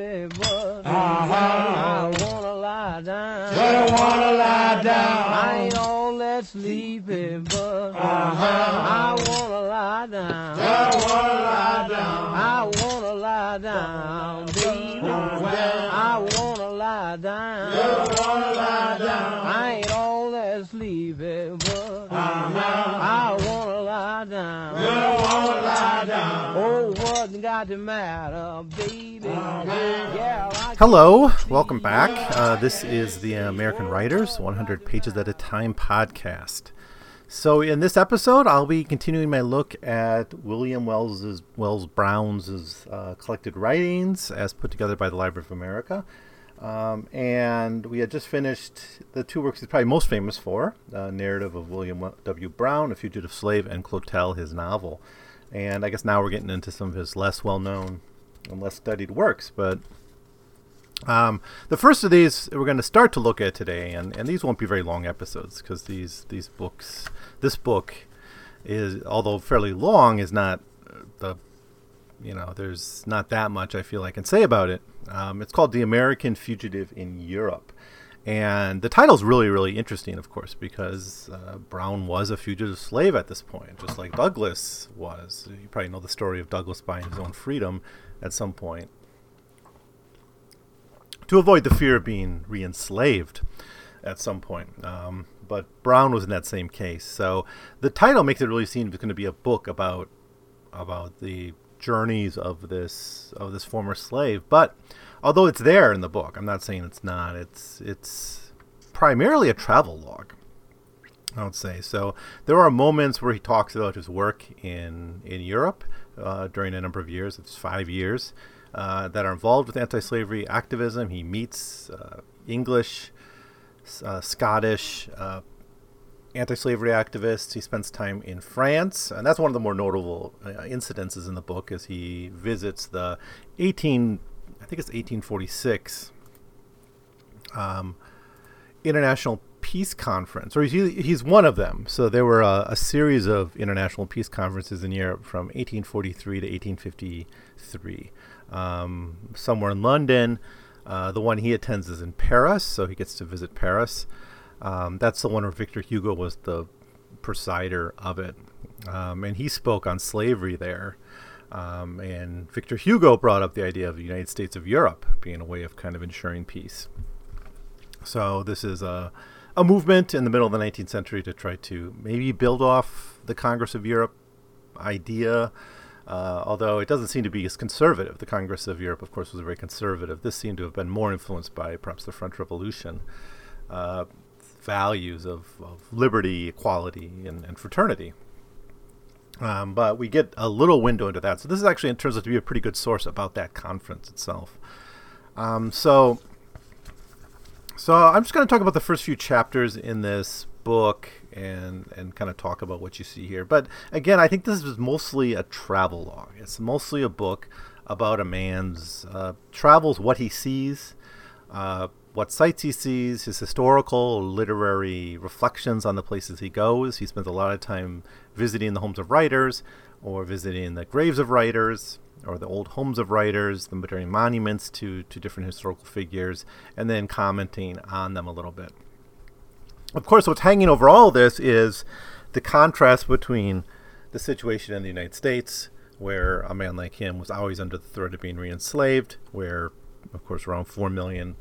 sleepy, but Uh-huh. I wanna lie down. But I wanna lie down. I ain't all that sleepy, but Uh-huh. I wanna lie down. I wanna lie down. I wanna lie down, baby. I wanna lie down. I wanna lie down. I ain't all that sleepy, but Uh-huh. I wanna lie down. I wanna lie down. Oh, what's got the matter, baby? Hello, welcome back. Uh, this is the American Writers 100 Pages at a Time podcast. So, in this episode, I'll be continuing my look at William Wells's Wells Brown's uh, collected writings as put together by the Library of America. Um, and we had just finished the two works he's probably most famous for uh, Narrative of William W. Brown, A Fugitive Slave, and Clotel, his novel. And I guess now we're getting into some of his less well known and less studied works. But um, the first of these we're going to start to look at today, and, and these won't be very long episodes because these these books, this book, is although fairly long, is not the you know there's not that much I feel I can say about it. Um, it's called The American Fugitive in Europe, and the title's really really interesting, of course, because uh, Brown was a fugitive slave at this point, just like Douglass was. You probably know the story of Douglass buying his own freedom at some point to avoid the fear of being re-enslaved at some point. Um, but Brown was in that same case. So the title makes it really seem it's going to be a book about about the journeys of this of this former slave. But although it's there in the book, I'm not saying it's not. It's it's primarily a travel log. I would say so. There are moments where he talks about his work in in Europe uh, during a number of years. It's five years uh, that are involved with anti-slavery activism. He meets uh, English, uh, Scottish uh, anti-slavery activists. He spends time in France, and that's one of the more notable uh, incidences in the book. As he visits the 18, I think it's 1846 um, International Peace Conference, or he's, he's one of them. So there were a, a series of international peace conferences in Europe from 1843 to 1853 um, somewhere in London. Uh, the one he attends is in Paris, so he gets to visit Paris. Um, that's the one where Victor Hugo was the presider of it, um, and he spoke on slavery there. Um, and Victor Hugo brought up the idea of the United States of Europe being a way of kind of ensuring peace. So this is a a movement in the middle of the 19th century to try to maybe build off the Congress of Europe idea. Uh, although it doesn't seem to be as conservative. The Congress of Europe, of course, was very conservative. This seemed to have been more influenced by perhaps the French Revolution uh, values of, of, liberty, equality, and, and fraternity. Um, but we get a little window into that. So this is actually, it turns out to be a pretty good source about that conference itself. Um, so, so I'm just going to talk about the first few chapters in this book and and kind of talk about what you see here. But again, I think this is mostly a travel log. It's mostly a book about a man's uh, travels, what he sees, uh, what sights he sees, his historical, literary reflections on the places he goes. He spends a lot of time visiting the homes of writers, or visiting the graves of writers, or the old homes of writers, the modern monuments to to different historical figures, and then commenting on them a little bit of course, what's hanging over all this is the contrast between the situation in the United States, where a man like him was always under the threat of being re-enslaved, where, of course, around four million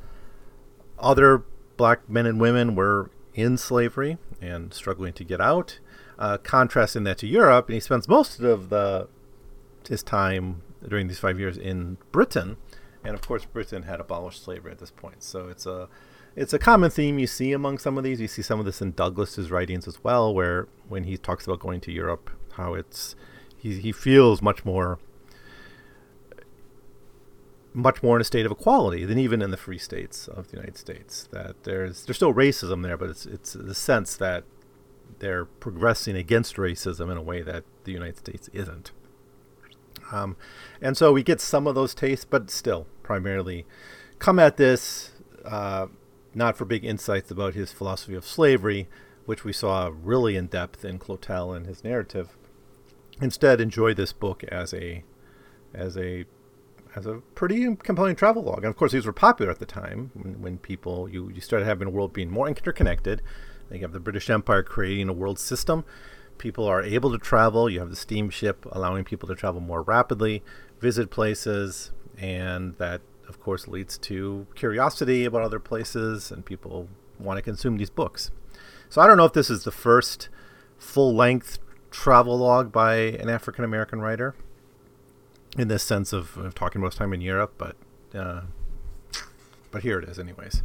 other black men and women were in slavery and struggling to get out. Uh, contrasting that to Europe, and he spends most of the his time during these five years in Britain, and of course, Britain had abolished slavery at this point. So it's a it's a common theme you see among some of these. You see some of this in Douglass's writings as well, where when he talks about going to Europe, how it's he he feels much more much more in a state of equality than even in the free states of the United States. That there's there's still racism there, but it's it's the sense that they're progressing against racism in a way that the United States isn't. Um, and so we get some of those tastes, but still primarily come at this uh, not for big insights about his philosophy of slavery, which we saw really in depth in Clotel and his narrative. Instead, enjoy this book as a as a as a pretty compelling travel log. And of course, these were popular at the time when, when people you you started having a world being more interconnected. You have the British Empire creating a world system. People are able to travel. You have the steamship allowing people to travel more rapidly, visit places, and that of course leads to curiosity about other places, and people want to consume these books. So I don't know if this is the first full length travel log by an African American writer in this sense of, of, talking most time in Europe, but uh, but here it is, anyways.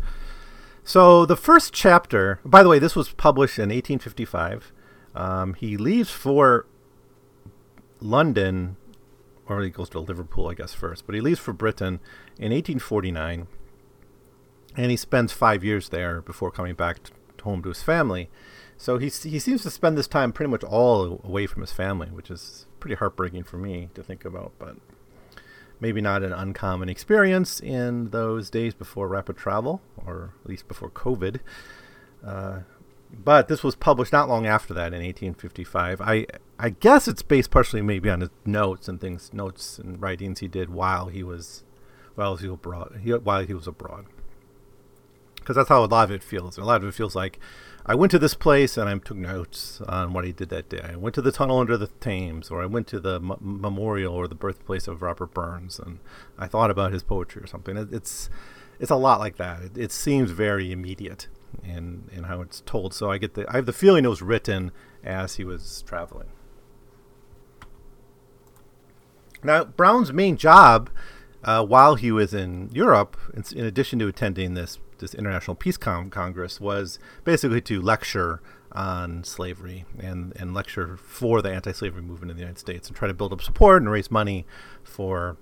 So the first chapter, by the way, this was published in 1855. Um, he leaves for London, or he goes to Liverpool, I guess, first, but he leaves for Britain in 1849, and he spends five years there before coming back home to his family. So he, he seems to spend this time pretty much all away from his family, which is pretty heartbreaking for me to think about, but maybe not an uncommon experience in those days before rapid travel, or at least before COVID. Uh, but this was published not long after that in 1855. I I guess it's based partially maybe on his notes and things, notes and writings he did while he was, while he was abroad. He, while he was abroad, because that's how a lot of it feels. A lot of it feels like I went to this place and I took notes on what he did that day. I went to the tunnel under the Thames, or I went to the m- memorial or the birthplace of Robert Burns, and I thought about his poetry or something. It, it's it's a lot like that. It, it, seems very immediate in in how it's told. So I get the I have the feeling it was written as he was traveling. Now Brown's main job uh, while he was in Europe, in, in addition to attending this this International Peace Con- Congress was basically to lecture on slavery and, and lecture for the anti-slavery movement in the United States and try to build up support and raise money for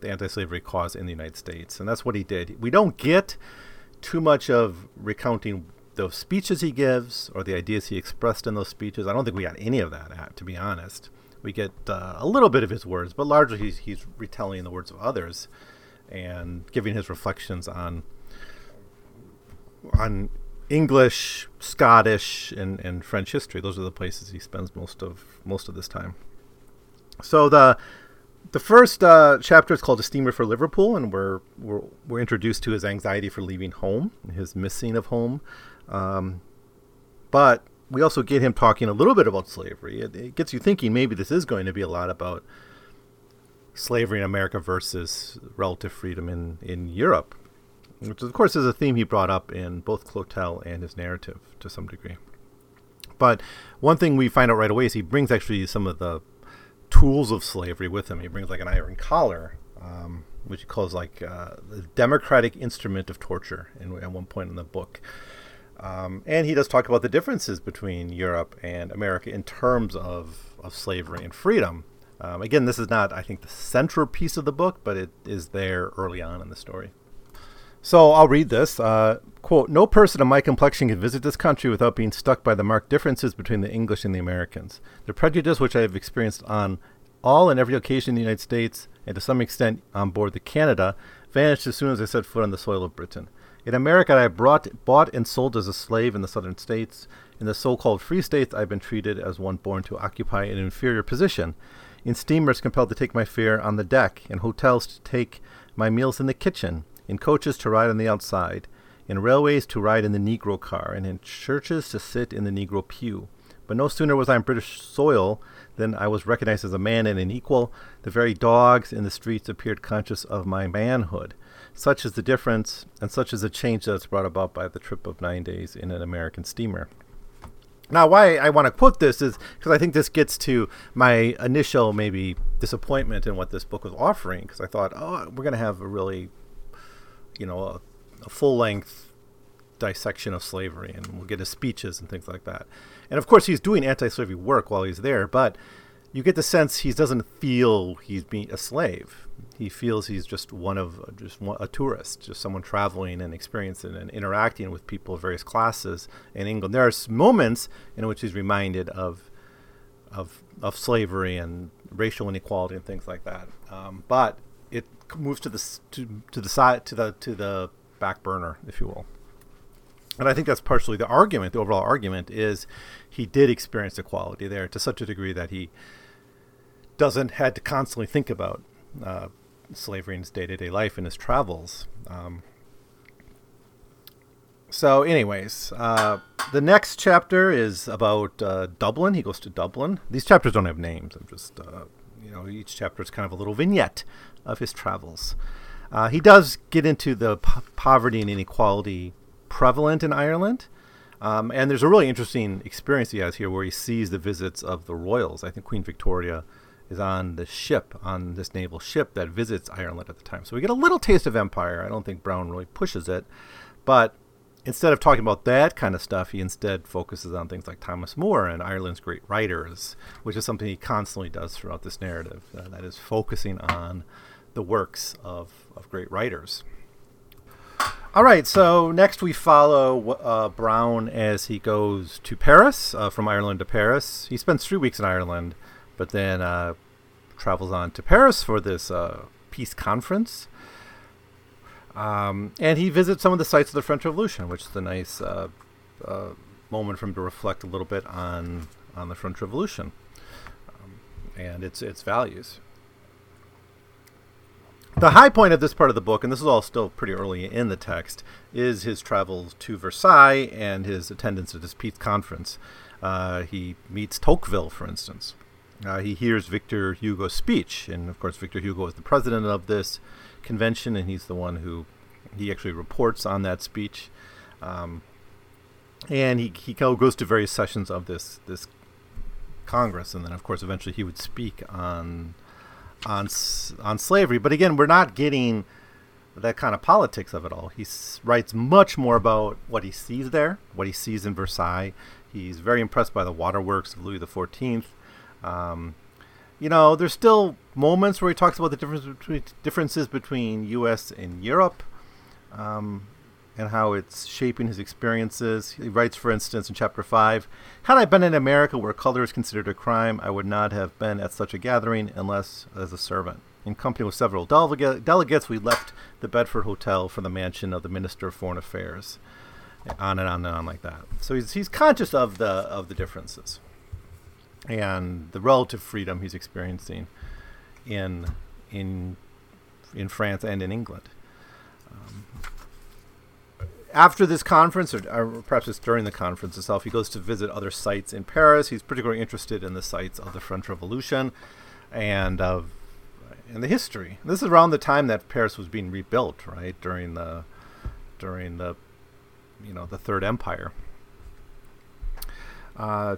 the anti-slavery cause in the United States. And that's what he did. We don't get too much of recounting those speeches he gives or the ideas he expressed in those speeches. I don't think we got any of that, to be honest. We get uh, a little bit of his words, but largely he's, he's retelling the words of others and giving his reflections on on English, Scottish, and, and French history. Those are the places he spends most of most of this time. So the the first uh, chapter is called "A Steamer for Liverpool," and we're, we're we're introduced to his anxiety for leaving home, his missing of home. Um, but we also get him talking a little bit about slavery. It, it gets you thinking maybe this is going to be a lot about slavery in America versus relative freedom in, in Europe which of course is a theme he brought up in both Clotel and his narrative to some degree. But one thing we find out right away is he brings actually some of the tools of slavery with him. He brings like an iron collar, um, which he calls like uh, the democratic instrument of torture in, at one point in the book. Um, and he does talk about the differences between Europe and America in terms of, of slavery and freedom. Um, again, this is not, I think, the central piece of the book, but it is there early on in the story. So I'll read this. Uh, quote, no person of my complexion can visit this country without being struck by the marked differences between the English and the Americans. The prejudice which I have experienced on all and every occasion in the United States, and to some extent on board the Canada, vanished as soon as I set foot on the soil of Britain. In America, I have brought, bought and sold as a slave in the southern states. In the so-called free states, I've been treated as one born to occupy an inferior position. In steamers, compelled to take my fare on the deck. In hotels, to take my meals in the kitchen in coaches to ride on the outside, in railways to ride in the Negro car, and in churches to sit in the Negro pew. But no sooner was I on British soil than I was recognized as a man and an equal. The very dogs in the streets appeared conscious of my manhood. Such is the difference, and such is the change that's brought about by the trip of nine days in an American steamer. Now, why I want to quote this is because I think this gets to my initial maybe disappointment in what this book was offering. Because I thought, oh, we're going to have a really you know, a, a full length dissection of slavery, and we'll get his speeches and things like that. And of course, he's doing anti-slavery work while he's there, but you get the sense he doesn't feel he's being a slave. He feels he's just one of just one, a tourist, just someone traveling and experiencing and interacting with people of various classes in England. There are moments in which he's reminded of of of slavery and racial inequality and things like that. Um, but moves to the to, to the side to the to the back burner, if you will. And I think that's partially the argument. The overall argument is he did experience equality there to such a degree that he doesn't had to constantly think about uh, slavery in his day to day life in his travels. Um, so, anyways, uh, the next chapter is about uh, Dublin. He goes to Dublin. These chapters don't have names. I'm just, uh, you know, each chapter is kind of a little vignette of his travels. Uh, he does get into the po- poverty and inequality prevalent in Ireland. Um, and there's a really interesting experience he has here where he sees the visits of the royals. I think Queen Victoria is on the ship, on this naval ship that visits Ireland at the time. So we get a little taste of empire. I don't think Brown really pushes it. But instead of talking about that kind of stuff, he instead focuses on things like Thomas Moore and Ireland's great writers, which is something he constantly does throughout this narrative. Uh, that is focusing on the works of, of great writers. All right, so next we follow uh, Brown as he goes to Paris, uh, from Ireland to Paris. He spends three weeks in Ireland, but then uh, travels on to Paris for this uh, peace conference. Um, and he visits some of the sites of the French Revolution, which is a nice uh, uh, moment for him to reflect a little bit on on the French Revolution um, and its its values the high point of this part of the book, and this is all still pretty early in the text, is his travels to Versailles and his attendance at this peace conference. Uh, he meets Tocqueville, for instance. Uh, he hears Victor Hugo's speech, and of course, Victor Hugo is the president of this convention, and he's the one who he actually reports on that speech. Um, and he he goes to various sessions of this this Congress, and then of course, eventually, he would speak on on on slavery. But again, we're not getting that kind of politics of it all. He writes much more about what he sees there, what he sees in Versailles. He's very impressed by the waterworks of Louis XIV. Um, you know, there's still moments where he talks about the difference between, differences between U.S. and Europe. Um, and how it's shaping his experiences. He writes, for instance, in chapter 5 Had I been in America where color is considered a crime, I would not have been at such a gathering unless as a servant. In company with several delega- delegates, we left the Bedford Hotel for the mansion of the Minister of Foreign Affairs. On and on and on like that. So he's, he's conscious of the of the differences and the relative freedom he's experiencing in in in France and in England. Um, after this conference, or, or, perhaps it's during the conference itself, he goes to visit other sites in Paris. He's particularly interested in the sites of the French Revolution and of in the history. This is around the time that Paris was being rebuilt, right during the during the you know the Third Empire. Uh,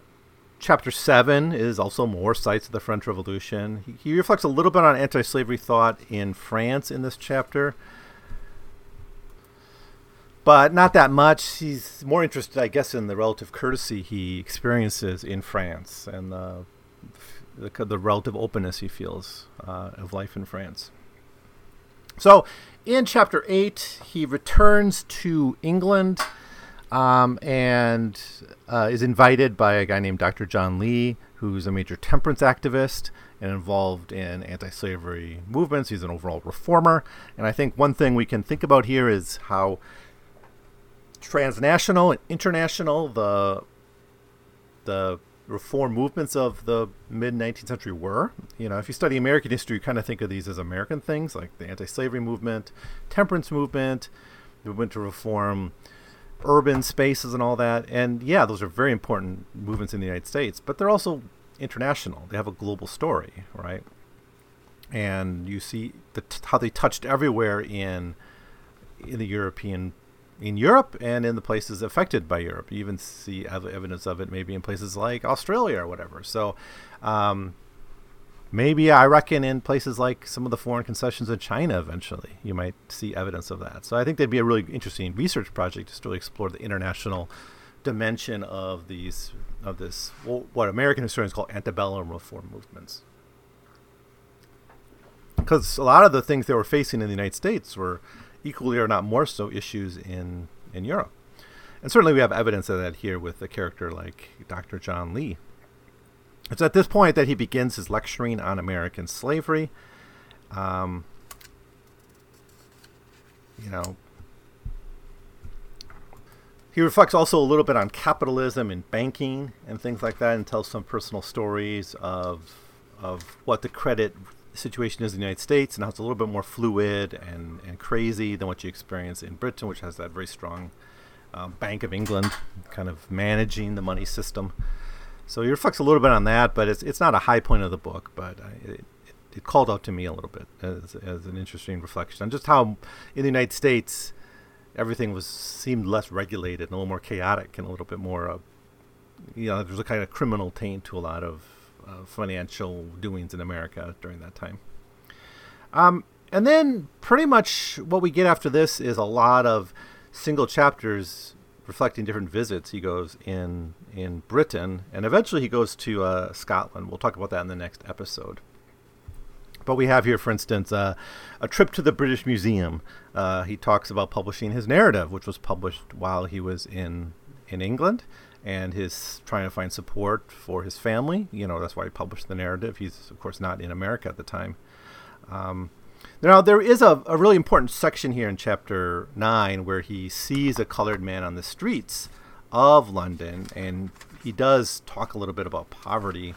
chapter seven is also more sites of the French Revolution. He, he reflects a little bit on anti-slavery thought in France in this chapter but not that much. He's more interested, I guess, in the relative courtesy he experiences in France and the the, the relative openness he feels uh, of life in France. So, in chapter eight, he returns to England um, and uh, is invited by a guy named Dr. John Lee, who's a major temperance activist and involved in anti-slavery movements. He's an overall reformer, and I think one thing we can think about here is how transnational and international the the reform movements of the mid 19th century were. You know, if you study American history, you kind of think of these as American things, like the anti-slavery movement, temperance movement, the movement to reform urban spaces and all that. And yeah, those are very important movements in the United States, but they're also international. They have a global story, right? And you see the t- how they touched everywhere in in the European in Europe and in the places affected by Europe. You even see evidence of it maybe in places like Australia or whatever. So um, maybe I reckon in places like some of the foreign concessions in China eventually you might see evidence of that. So I think that'd be a really interesting research project just to really explore the international dimension of these of this what American historians call antebellum reform movements. Because a lot of the things they were facing in the United States were equally or not more so issues in in Europe. And certainly we have evidence of that here with a character like Dr. John Lee. It's at this point that he begins his lecturing on American slavery. Um, you know, he reflects also a little bit on capitalism and banking and things like that, and tells some personal stories of of what the credit situation is in the United States and how it's a little bit more fluid and, and crazy than what you experience in Britain, which has that very strong um, Bank of England kind of managing the money system. So he reflects a little bit on that, but it's it's not a high point of the book, but it, it called out to me a little bit as, as an interesting reflection on just how in the United States everything was seemed less regulated and a little more chaotic and a little bit more, uh, you know, there's a kind of criminal taint to a lot of uh, financial doings in America during that time. Um, and then pretty much what we get after this is a lot of single chapters reflecting different visits he goes in in Britain, and eventually he goes to uh, Scotland. We'll talk about that in the next episode. But we have here, for instance, uh, a trip to the British Museum. Uh, he talks about publishing his narrative, which was published while he was in in England, and his trying to find support for his family. You know, that's why he published the narrative. He's of course not in America at the time. Um, now, there is a, a really important section here in chapter 9 where he sees a colored man on the streets of London, and he does talk a little bit about poverty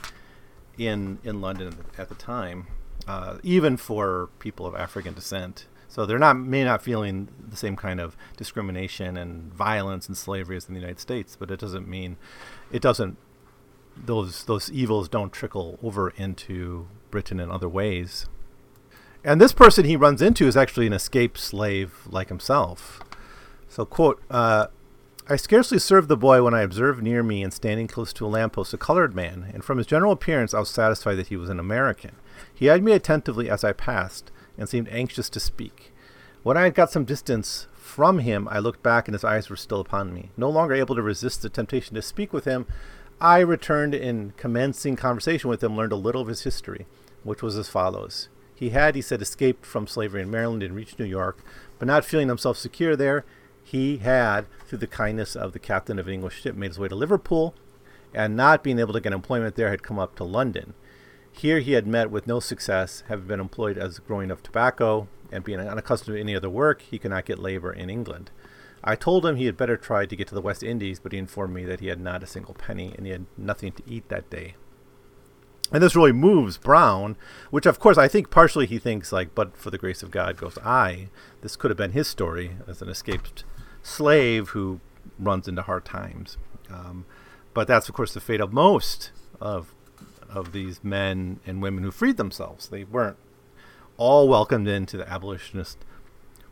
in, in London at the time, uh, even for people of African descent. So they're not may not feeling the same kind of discrimination and violence and slavery as in the United States, but it doesn't mean it doesn't those those evils don't trickle over into Britain in other ways. And this person he runs into is actually an escaped slave like himself. So, quote, uh, I scarcely served the boy when I observed near me and standing close to a lamppost a colored man, and from his general appearance I was satisfied that he was an American. He eyed me attentively as I passed, and seemed anxious to speak. When I had got some distance from him, I looked back, and his eyes were still upon me. No longer able to resist the temptation to speak with him, I returned in commencing conversation with him, learned a little of his history, which was as follows. He had, he said, escaped from slavery in Maryland and reached New York, but not feeling himself secure there, he had, through the kindness of the captain of an English ship, made his way to Liverpool, and not being able to get employment there, had come up to London. Here he had met with no success, having been employed as growing of tobacco, and being unaccustomed to any other work, he could not get labor in England. I told him he had better try to get to the West Indies, but he informed me that he had not a single penny and he had nothing to eat that day. And this really moves Brown, which of course I think partially he thinks like, but for the grace of God goes I. This could have been his story as an escaped slave who runs into hard times. Um, but that's of course the fate of most of of these men and women who freed themselves. They weren't all welcomed into the abolitionist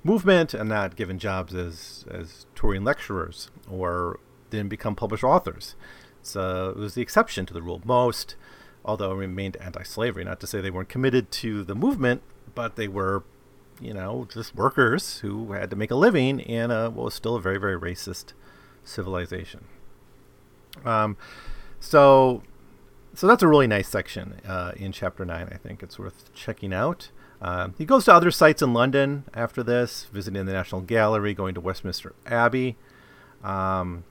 movement and not given jobs as as touring lecturers or didn't become published authors. So it was the exception to the rule. Most although remained anti-slavery. Not to say they weren't committed to the movement, but they were, you know, just workers who had to make a living in a, what was still a very, very racist civilization. Um, so, so that's a really nice section uh, in chapter nine. I think it's worth checking out. Um, he goes to other sites in London after this, visiting the National Gallery, going to Westminster Abbey, um,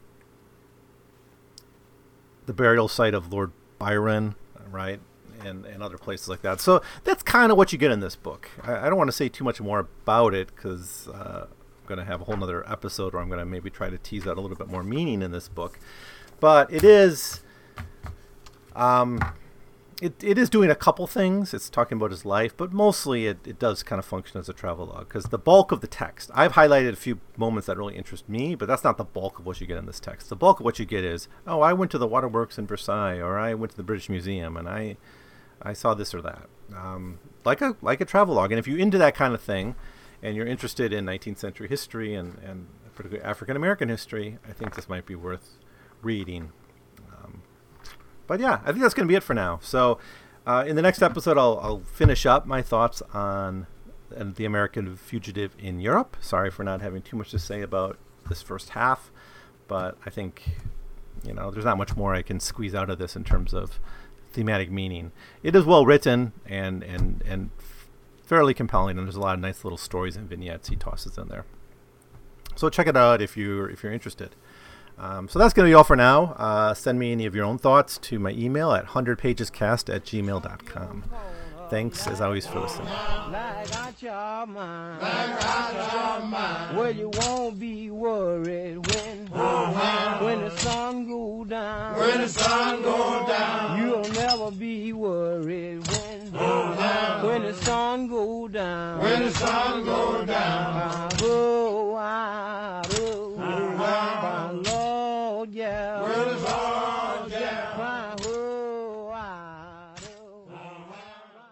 the burial site of Lord Byron, right? And, and other places like that. So that's kind of what you get in this book. I, I don't want to say too much more about it because uh, I'm going to have a whole other episode where I'm going to maybe try to tease out a little bit more meaning in this book. But it is. Um, it, it is doing a couple things. It's talking about his life, but mostly it, it does kind of function as a travelogue because the bulk of the text, I've highlighted a few moments that really interest me, but that's not the bulk of what you get in this text. The bulk of what you get is, oh, I went to the waterworks in Versailles, or I went to the British Museum, and I I saw this or that, um, like a like a travelogue. And if you're into that kind of thing, and you're interested in 19th century history and and particularly African American history, I think this might be worth reading but yeah, I think that's going to be it for now. So, uh, in the next episode, I'll, I'll finish up my thoughts on the American fugitive in Europe. Sorry for not having too much to say about this first half, but I think you know there's not much more I can squeeze out of this in terms of thematic meaning. It is well written and and and fairly compelling, and there's a lot of nice little stories and vignettes he tosses in there. So check it out if you're if you're interested. Um, so that's going to be all for now. Uh, send me any of your own thoughts to my email at 100pagescast at gmail.com. Thanks, as always, for listening. Well, you won't be worried when, when the sun go down. When the sun go down. You'll never be worried when, when the sun go down. When the sun go down.